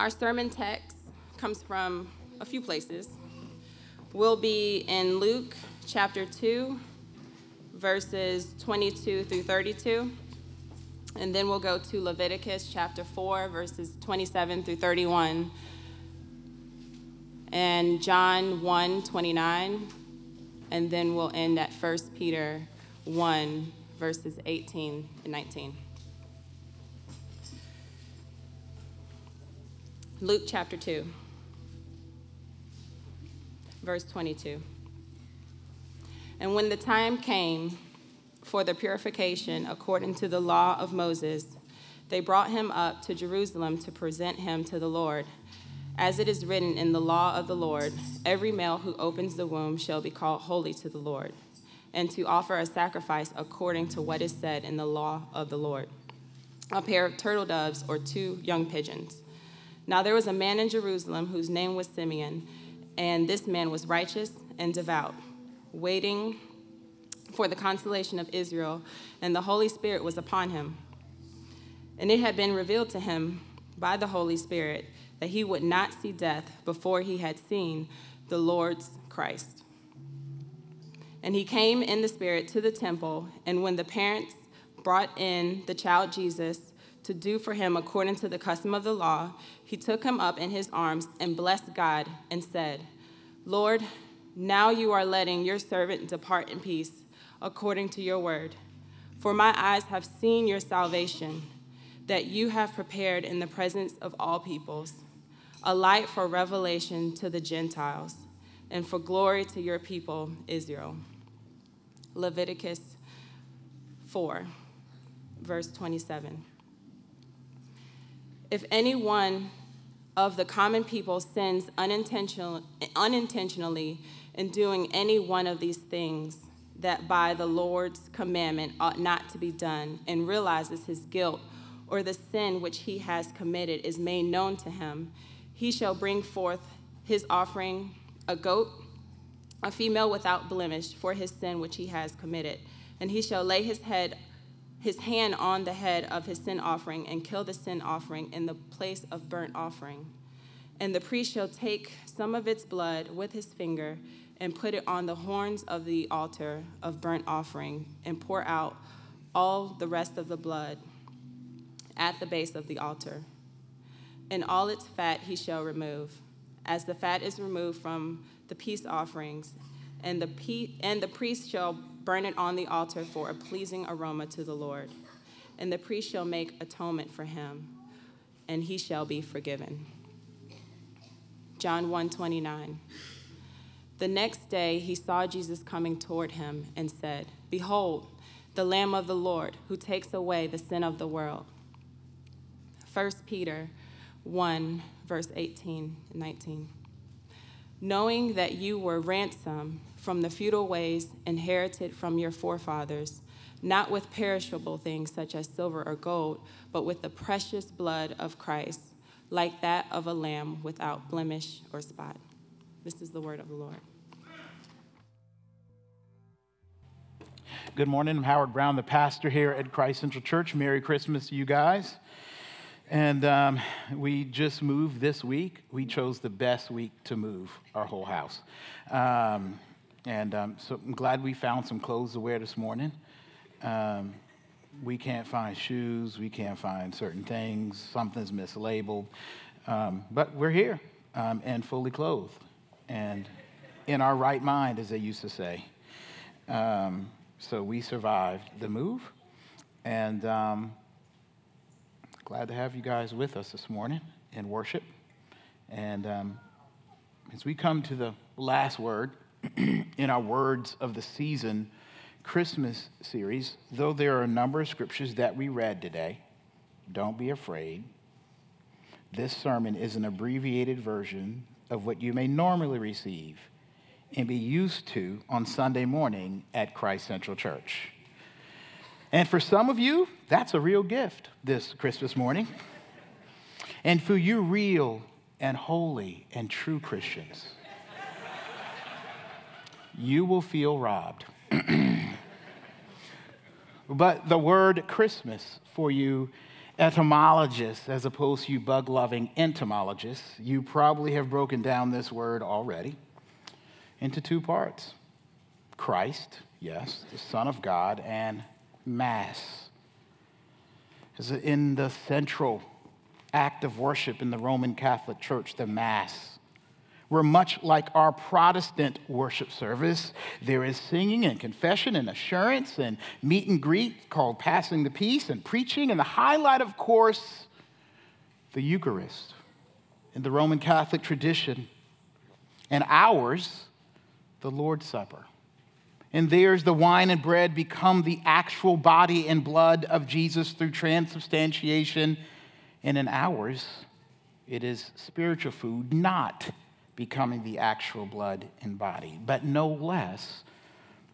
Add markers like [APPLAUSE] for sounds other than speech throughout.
our sermon text comes from a few places. We'll be in Luke chapter 2, verses 22 through 32. And then we'll go to Leviticus chapter 4, verses 27 through 31. And John 1, 29. And then we'll end at 1 Peter 1, verses 18 and 19. Luke chapter 2, verse 22. And when the time came for the purification according to the law of Moses, they brought him up to Jerusalem to present him to the Lord. As it is written in the law of the Lord, every male who opens the womb shall be called holy to the Lord, and to offer a sacrifice according to what is said in the law of the Lord a pair of turtle doves or two young pigeons. Now there was a man in Jerusalem whose name was Simeon, and this man was righteous and devout, waiting for the consolation of Israel, and the Holy Spirit was upon him. And it had been revealed to him by the Holy Spirit that he would not see death before he had seen the Lord's Christ. And he came in the Spirit to the temple, and when the parents brought in the child Jesus, to do for him according to the custom of the law, he took him up in his arms and blessed God and said, Lord, now you are letting your servant depart in peace according to your word. For my eyes have seen your salvation, that you have prepared in the presence of all peoples, a light for revelation to the Gentiles, and for glory to your people, Israel. Leviticus 4, verse 27. If any one of the common people sins unintentional, unintentionally in doing any one of these things that by the Lord's commandment ought not to be done, and realizes his guilt or the sin which he has committed is made known to him, he shall bring forth his offering, a goat, a female without blemish, for his sin which he has committed. And he shall lay his head his hand on the head of his sin offering and kill the sin offering in the place of burnt offering. And the priest shall take some of its blood with his finger and put it on the horns of the altar of burnt offering and pour out all the rest of the blood at the base of the altar. And all its fat he shall remove, as the fat is removed from the peace offerings, and the, pe- and the priest shall burn it on the altar for a pleasing aroma to the Lord. And the priest shall make atonement for him, and he shall be forgiven. John 1:29. The next day he saw Jesus coming toward him and said, "Behold, the Lamb of the Lord who takes away the sin of the world." 1 Peter 1 verse 18 and 19. Knowing that you were ransomed from the feudal ways inherited from your forefathers, not with perishable things such as silver or gold, but with the precious blood of Christ, like that of a lamb without blemish or spot. This is the word of the Lord. Good morning. I'm Howard Brown, the pastor here at Christ Central Church. Merry Christmas to you guys. And um, we just moved this week. We chose the best week to move our whole house. Um, and um, so I'm glad we found some clothes to wear this morning. Um, we can't find shoes, we can't find certain things, something's mislabeled. Um, but we're here um, and fully clothed and in our right mind, as they used to say. Um, so we survived the move. And um, glad to have you guys with us this morning in worship. And as we come to the last word, in our Words of the Season Christmas series, though there are a number of scriptures that we read today, don't be afraid. This sermon is an abbreviated version of what you may normally receive and be used to on Sunday morning at Christ Central Church. And for some of you, that's a real gift this Christmas morning. And for you, real and holy and true Christians, you will feel robbed. but the word Christmas for you etymologists, as opposed to you bug loving entomologists, you probably have broken down this word already into two parts Christ, yes, the Son of God, and Mass. Is in the central act of worship in the Roman Catholic Church, the Mass. We're much like our Protestant worship service. There is singing and confession and assurance and meet and greet called passing the peace and preaching. And the highlight, of course, the Eucharist in the Roman Catholic tradition. And ours, the Lord's Supper. And theirs, the wine and bread become the actual body and blood of Jesus through transubstantiation. And in ours, it is spiritual food, not becoming the actual blood and body, but no less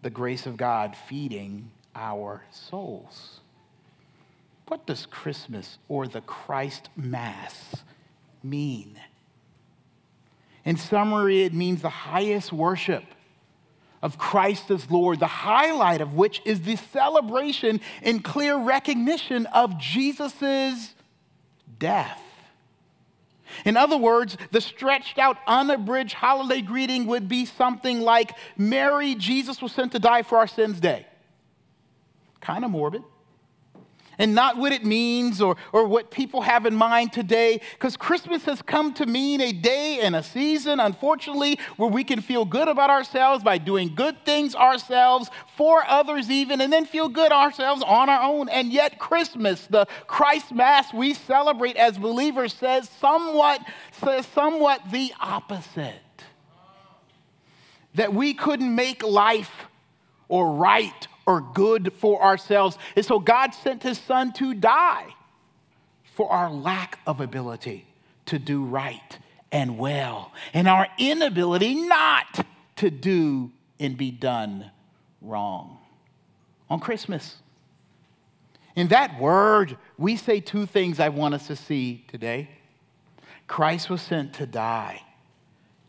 the grace of God feeding our souls. What does Christmas or the Christ Mass mean? In summary, it means the highest worship of Christ as Lord, the highlight of which is the celebration and clear recognition of Jesus' death. In other words, the stretched out, unabridged holiday greeting would be something like Merry, Jesus was sent to die for our sins day. Kind of morbid and not what it means or, or what people have in mind today. Because Christmas has come to mean a day and a season, unfortunately, where we can feel good about ourselves by doing good things ourselves, for others even, and then feel good ourselves on our own. And yet, Christmas, the Christ Mass we celebrate as believers, says somewhat, says somewhat the opposite. That we couldn't make life or right or good for ourselves. And so God sent his son to die for our lack of ability to do right and well, and our inability not to do and be done wrong. On Christmas, in that word, we say two things I want us to see today. Christ was sent to die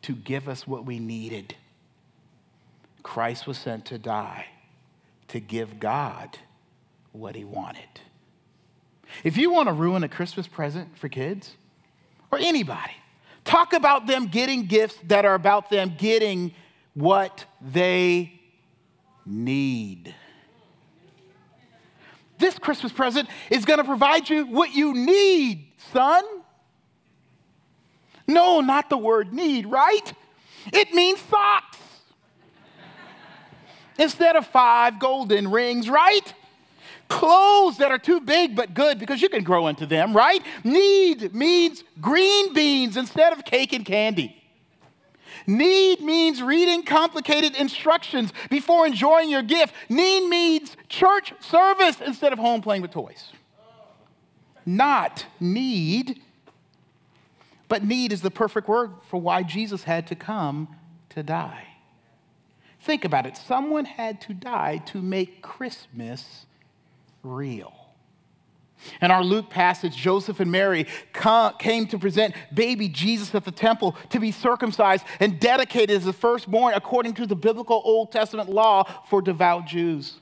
to give us what we needed. Christ was sent to die to give God what he wanted. If you want to ruin a Christmas present for kids or anybody, talk about them getting gifts that are about them getting what they need. This Christmas present is going to provide you what you need, son. No, not the word need, right? It means socks instead of five golden rings, right? Clothes that are too big but good because you can grow into them, right? Need means green beans instead of cake and candy. Need means reading complicated instructions before enjoying your gift. Need means church service instead of home playing with toys. Not need, but need is the perfect word for why Jesus had to come to die. Think about it. Someone had to die to make Christmas real. In our Luke passage, Joseph and Mary came to present baby Jesus at the temple to be circumcised and dedicated as the firstborn according to the biblical Old Testament law for devout Jews.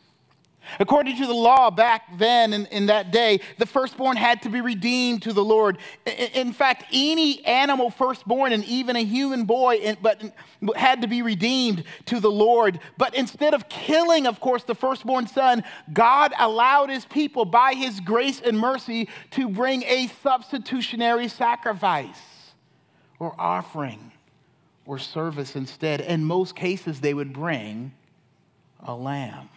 According to the law back then in, in, that day, the firstborn had to be redeemed to the Lord. In, in fact, any animal firstborn and even a human boy in, but had to be redeemed to the Lord. But instead of killing, of course, the firstborn son, God allowed his people by his grace and mercy to bring a substitutionary sacrifice or offering or service instead. In most cases, they would bring a lamb.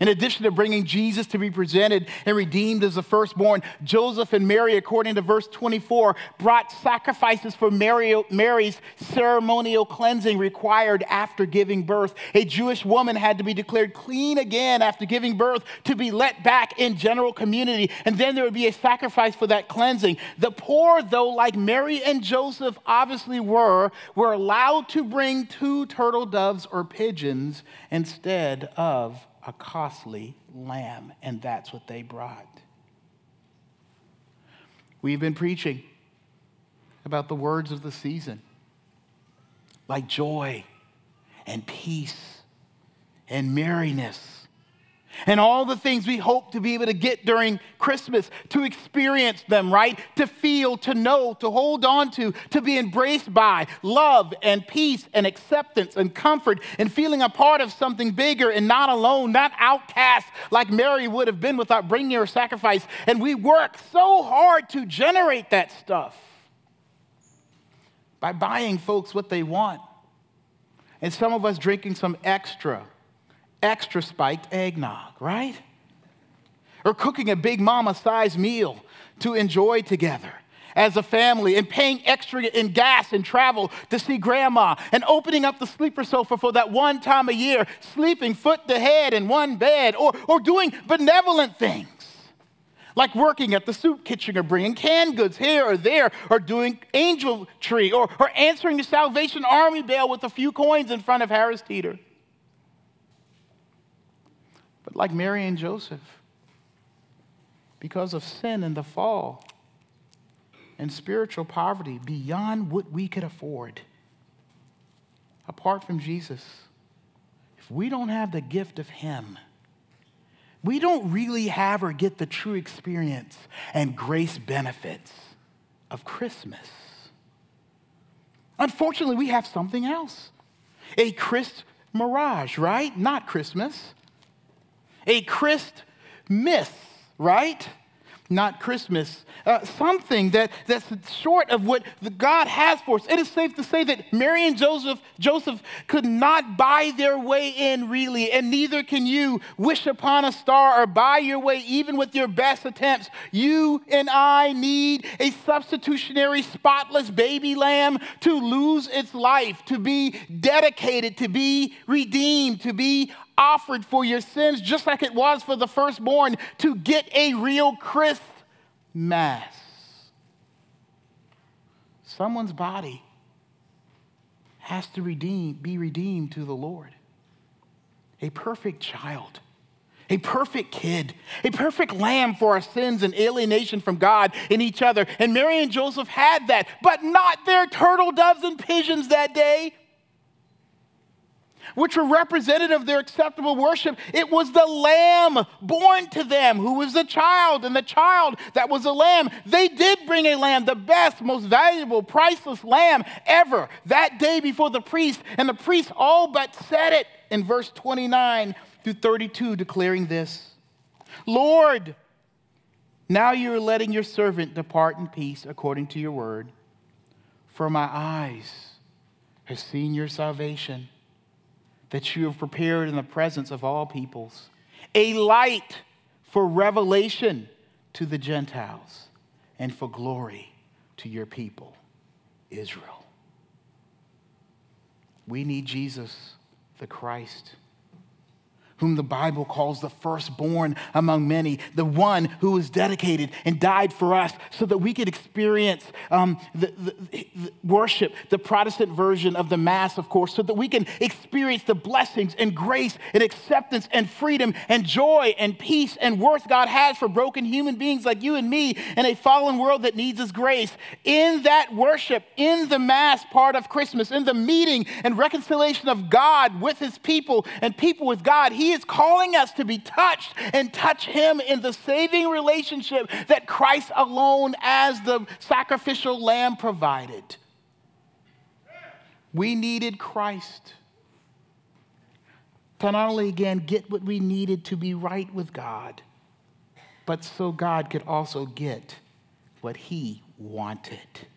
In addition to bringing Jesus to be presented and redeemed as the firstborn, Joseph and Mary, according to verse 24, brought sacrifices for Mary, Mary's ceremonial cleansing required after giving birth. A Jewish woman had to be declared clean again after giving birth to be let back in general community, and then there would be a sacrifice for that cleansing. The poor, though, like Mary and Joseph obviously were, were allowed to bring two turtle doves or pigeons instead of a costly lamb, and that's what they brought. We've been preaching about the words of the season, like joy and peace and merriness. And all the things we hope to be able to get during Christmas, to experience them, right? To feel, to know, to hold on to, to be embraced by love and peace and acceptance and comfort and feeling a part of something bigger and not alone, not outcast like Mary would have been without bringing her sacrifice. And we work so hard to generate that stuff by buying folks what they want. And some of us drinking some extra extra spiked eggnog, right? Or cooking a big mama sized meal to enjoy together as a family and paying extra in gas and travel to see grandma and opening up the sleeper sofa for that one time a year, sleeping foot to head in one bed, or, or doing benevolent things like working at the soup kitchen or bringing canned goods here or there, or doing angel tree, or, or answering the Salvation Army bell with a few coins in front of Harris Teeter like Mary and Joseph, because of sin and the fall and spiritual poverty beyond what we could afford. Apart from Jesus, if we don't have the gift of Him, we don't really have or get the true experience and grace benefits of Christmas. Unfortunately, we have something else a Christ mirage, right? Not Christmas a Christ myth, right? Not Christmas. Uh, something that, that's short of what God has for us. It is safe to say that Mary and Joseph, Joseph could not buy their way in, really, and neither can you wish upon a star or buy your way, even with your best attempts. You and I need a substitutionary, spotless baby lamb to lose its life, to be dedicated, to be redeemed, to be offered for your sins, just like it was for the firstborn, to get a real Christ mass. Someone's body has to redeem, be redeemed to the Lord. A perfect child, a perfect kid, a perfect lamb for our sins and alienation from God and each other. And Mary and Joseph had that, but not their turtle doves and pigeons that day which were representative of their acceptable worship. It was the lamb born to them who was the child, and the child that was a lamb. They did bring a lamb, the best, most valuable, priceless lamb ever, that day before the priest. And the priest all but said it in verse 29 through 32, declaring this Lord, now you are letting your servant depart in peace according to your word. For my eyes have seen your salvation that you have prepared in the presence of all peoples, a light for revelation to the Gentiles and for glory to your people, Israel. We need Jesus, the Christ whom the Bible calls the firstborn among many, the one who was dedicated and died for us so that we could experience um, the, the, the worship, the Protestant version of the Mass, of course, so that we can experience the blessings and grace and acceptance and freedom and joy and peace and worth God has for broken human beings like you and me in a fallen world that needs His grace. In that worship, in the Mass part of Christmas, in the meeting and reconciliation of God with His people and people with God, He he is calling us to be touched and touch Him in the saving relationship that Christ alone, as the sacrificial lamb, provided. We needed Christ to not only again get what we needed to be right with God, but so God could also get what He wanted.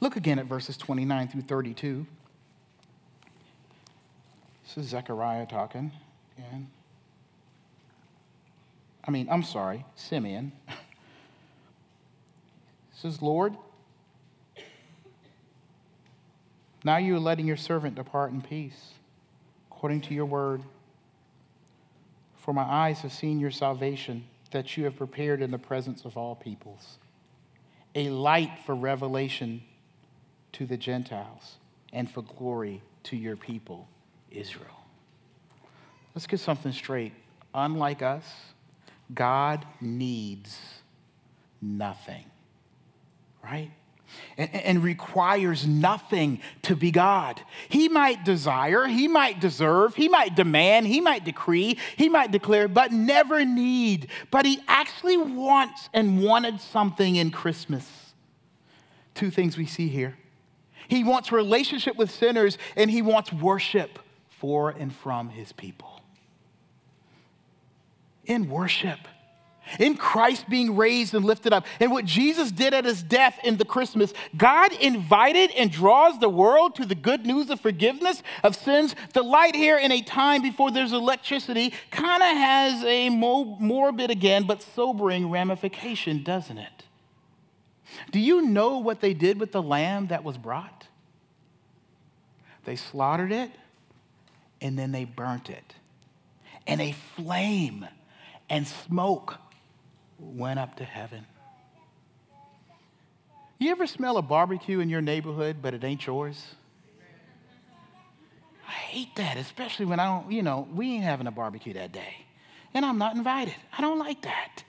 Look again at verses 29 through 32. This is Zechariah talking. I mean, I'm sorry, Simeon [LAUGHS] says, Lord, now you are letting your servant depart in peace, according to your word. For my eyes have seen your salvation that you have prepared in the presence of all peoples, a light for revelation to the Gentiles and for glory to your people, Israel. Let's get something straight. Unlike us, God needs nothing, right? and, and, requires nothing to be God. He might desire, he might deserve, he might demand, he might decree, he might declare, but never need. But he actually wants and wanted something in Christmas. Two things we see here. He wants relationship with sinners and he wants worship for and from his people. In worship in Christ being raised and lifted up, and what Jesus did at his death in the Christmas, God invited and draws the world to the good news of forgiveness of sins. The light here in a time before there's electricity kind of has a morbid again, but sobering ramification, doesn't it? Do you know what they did with the lamb that was brought? They slaughtered it and then they burnt it. And a flame and smoke went up to heaven. You ever smell a barbecue in your neighborhood, but it ain't yours? I hate that, especially when I don't, you know, we ain't having a barbecue that day. And I'm not invited. I don't like that.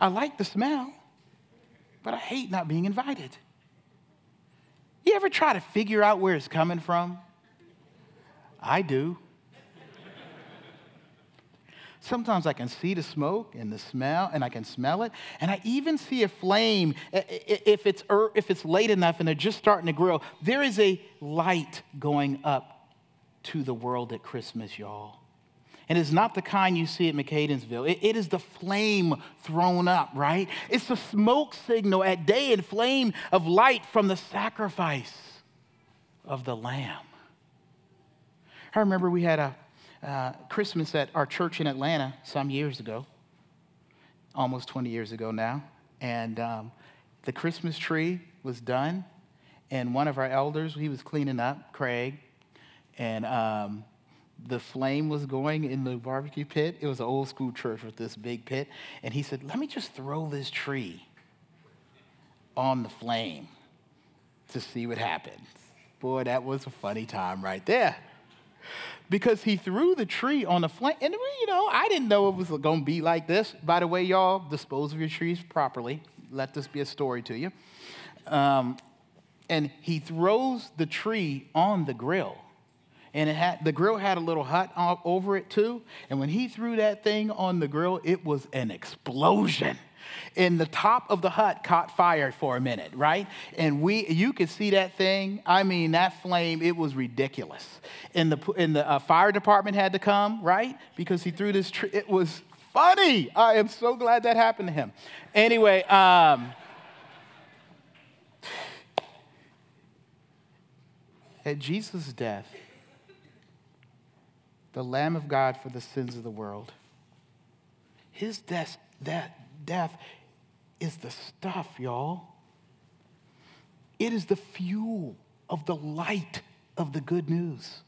I like the smell, but I hate not being invited. You ever try to figure out where it's coming from? I do. Sometimes I can see the smoke and the smell, and I can smell it. And I even see a flame if it's, er, if it's late enough and they're just starting to grill. There is a light going up to the world at Christmas, y'all. And it's not the kind you see at McAdenville. It, it is the flame thrown up, right? It's the smoke signal at day and flame of light from the sacrifice of the Lamb. I remember we had a uh, Christmas at our church in Atlanta some years ago, almost 20 years ago now. And um, the Christmas tree was done, and one of our elders, he was cleaning up, Craig, and um, the flame was going in the barbecue pit. It was an old school church with this big pit. And he said, Let me just throw this tree on the flame to see what happens. Boy, that was a funny time right there because he threw the tree on the flame. And, you know, I didn't know it was going to be like this. By the way, y'all, dispose of your trees properly. Let this be a story to you. Um, and he throws the tree on the grill. And it had, the grill had a little hut over it too. And when he threw that thing on the grill, it was an explosion and the top of the hut caught fire for a minute, right? And we, you could see that thing. I mean, that flame, it was ridiculous. And the, and the uh, fire department had to come, right? Because he threw this tree. It was funny. I am so glad that happened to him. Anyway, um, at Jesus' death, the Lamb of God for the sins of the world, his death, that death is the stuff, y'all. It is the fuel of the light of the good news.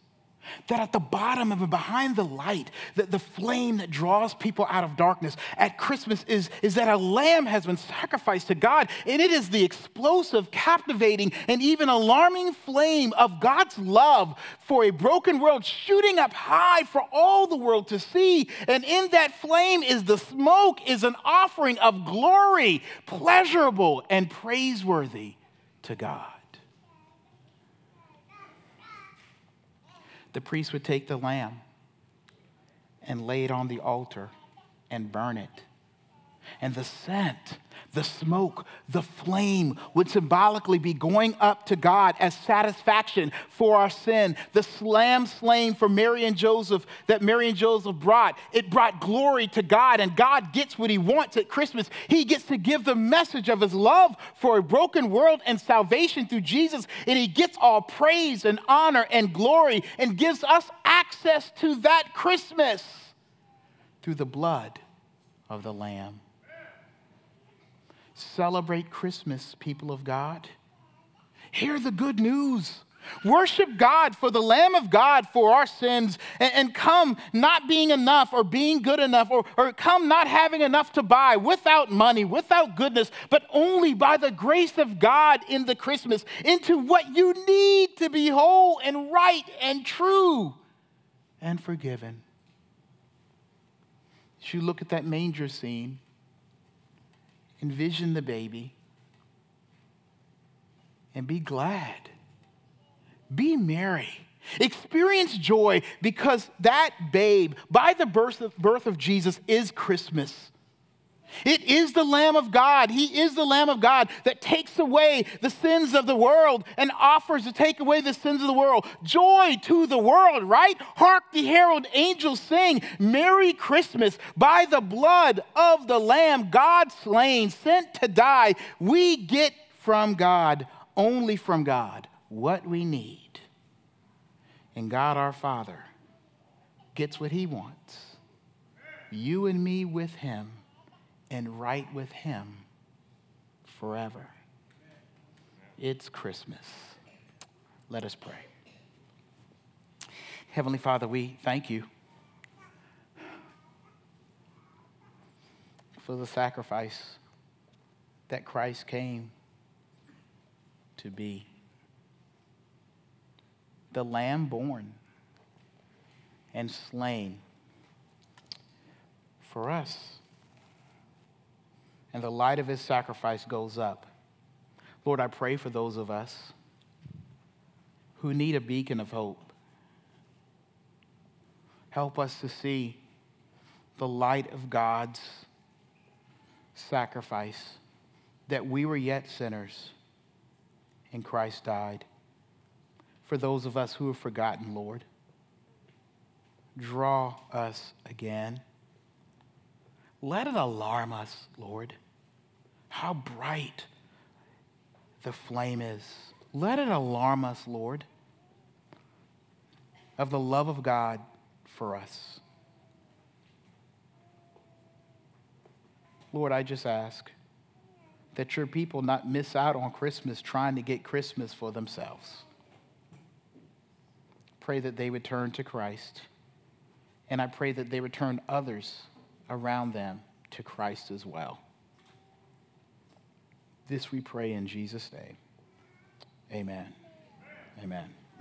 That at the bottom of and behind the light, that the flame that draws people out of darkness at Christmas is, is that a lamb has been sacrificed to God. And it is the explosive, captivating, and even alarming flame of God's love for a broken world shooting up high for all the world to see. And in that flame is the smoke, is an offering of glory, pleasurable and praiseworthy to God. The priest would take the lamb and lay it on the altar and burn it. And the scent, the smoke, the flame would symbolically be going up to God as satisfaction for our sin. The lamb slain for Mary and Joseph that Mary and Joseph brought, it brought glory to God, and God gets what he wants at Christmas. He gets to give the message of his love for a broken world and salvation through Jesus, and he gets all praise and honor and glory and gives us access to that Christmas through the blood of the Lamb. Celebrate Christmas, people of God. Hear the good news. Worship God for the Lamb of God for our sins and, and, come not being enough or being good enough or, or come not having enough to buy without money, without goodness, but only by the grace of God in the Christmas into what you need to be whole and right and true and forgiven. As you look at that manger scene, envision the baby. and be glad. Be merry. Experience joy because that babe, by the birth of, birth of Jesus, is Christmas. It is the Lamb of God. He is the Lamb of God that takes away the sins of the world and offers to take away the sins of the world. Joy to the world, right? Hark the herald angels sing, Merry Christmas. By the blood of the Lamb, God slain, sent to die, we get from God, only from God, what we need. And God our Father gets what He wants. You and me with Him and right with Him forever. It's Christmas. Let us pray. Heavenly Father, we thank you for the sacrifice that Christ came to be. The Lamb born and slain for us and the light of his sacrifice goes up. Lord, I pray for those of us who need a beacon of hope. Help us to see the light of God's sacrifice, that we were yet sinners and Christ died. For those of us who have forgotten, Lord, draw us again. Let it alarm us, Lord, how bright the flame is. Let it alarm us, Lord, of the love of God for us. Lord, I just ask that your people not miss out on Christmas trying to get Christmas for themselves. Pray that they would turn to Christ, and I pray that they would turn others around them to Christ as well. This we pray in Jesus' name. Amen. Amen.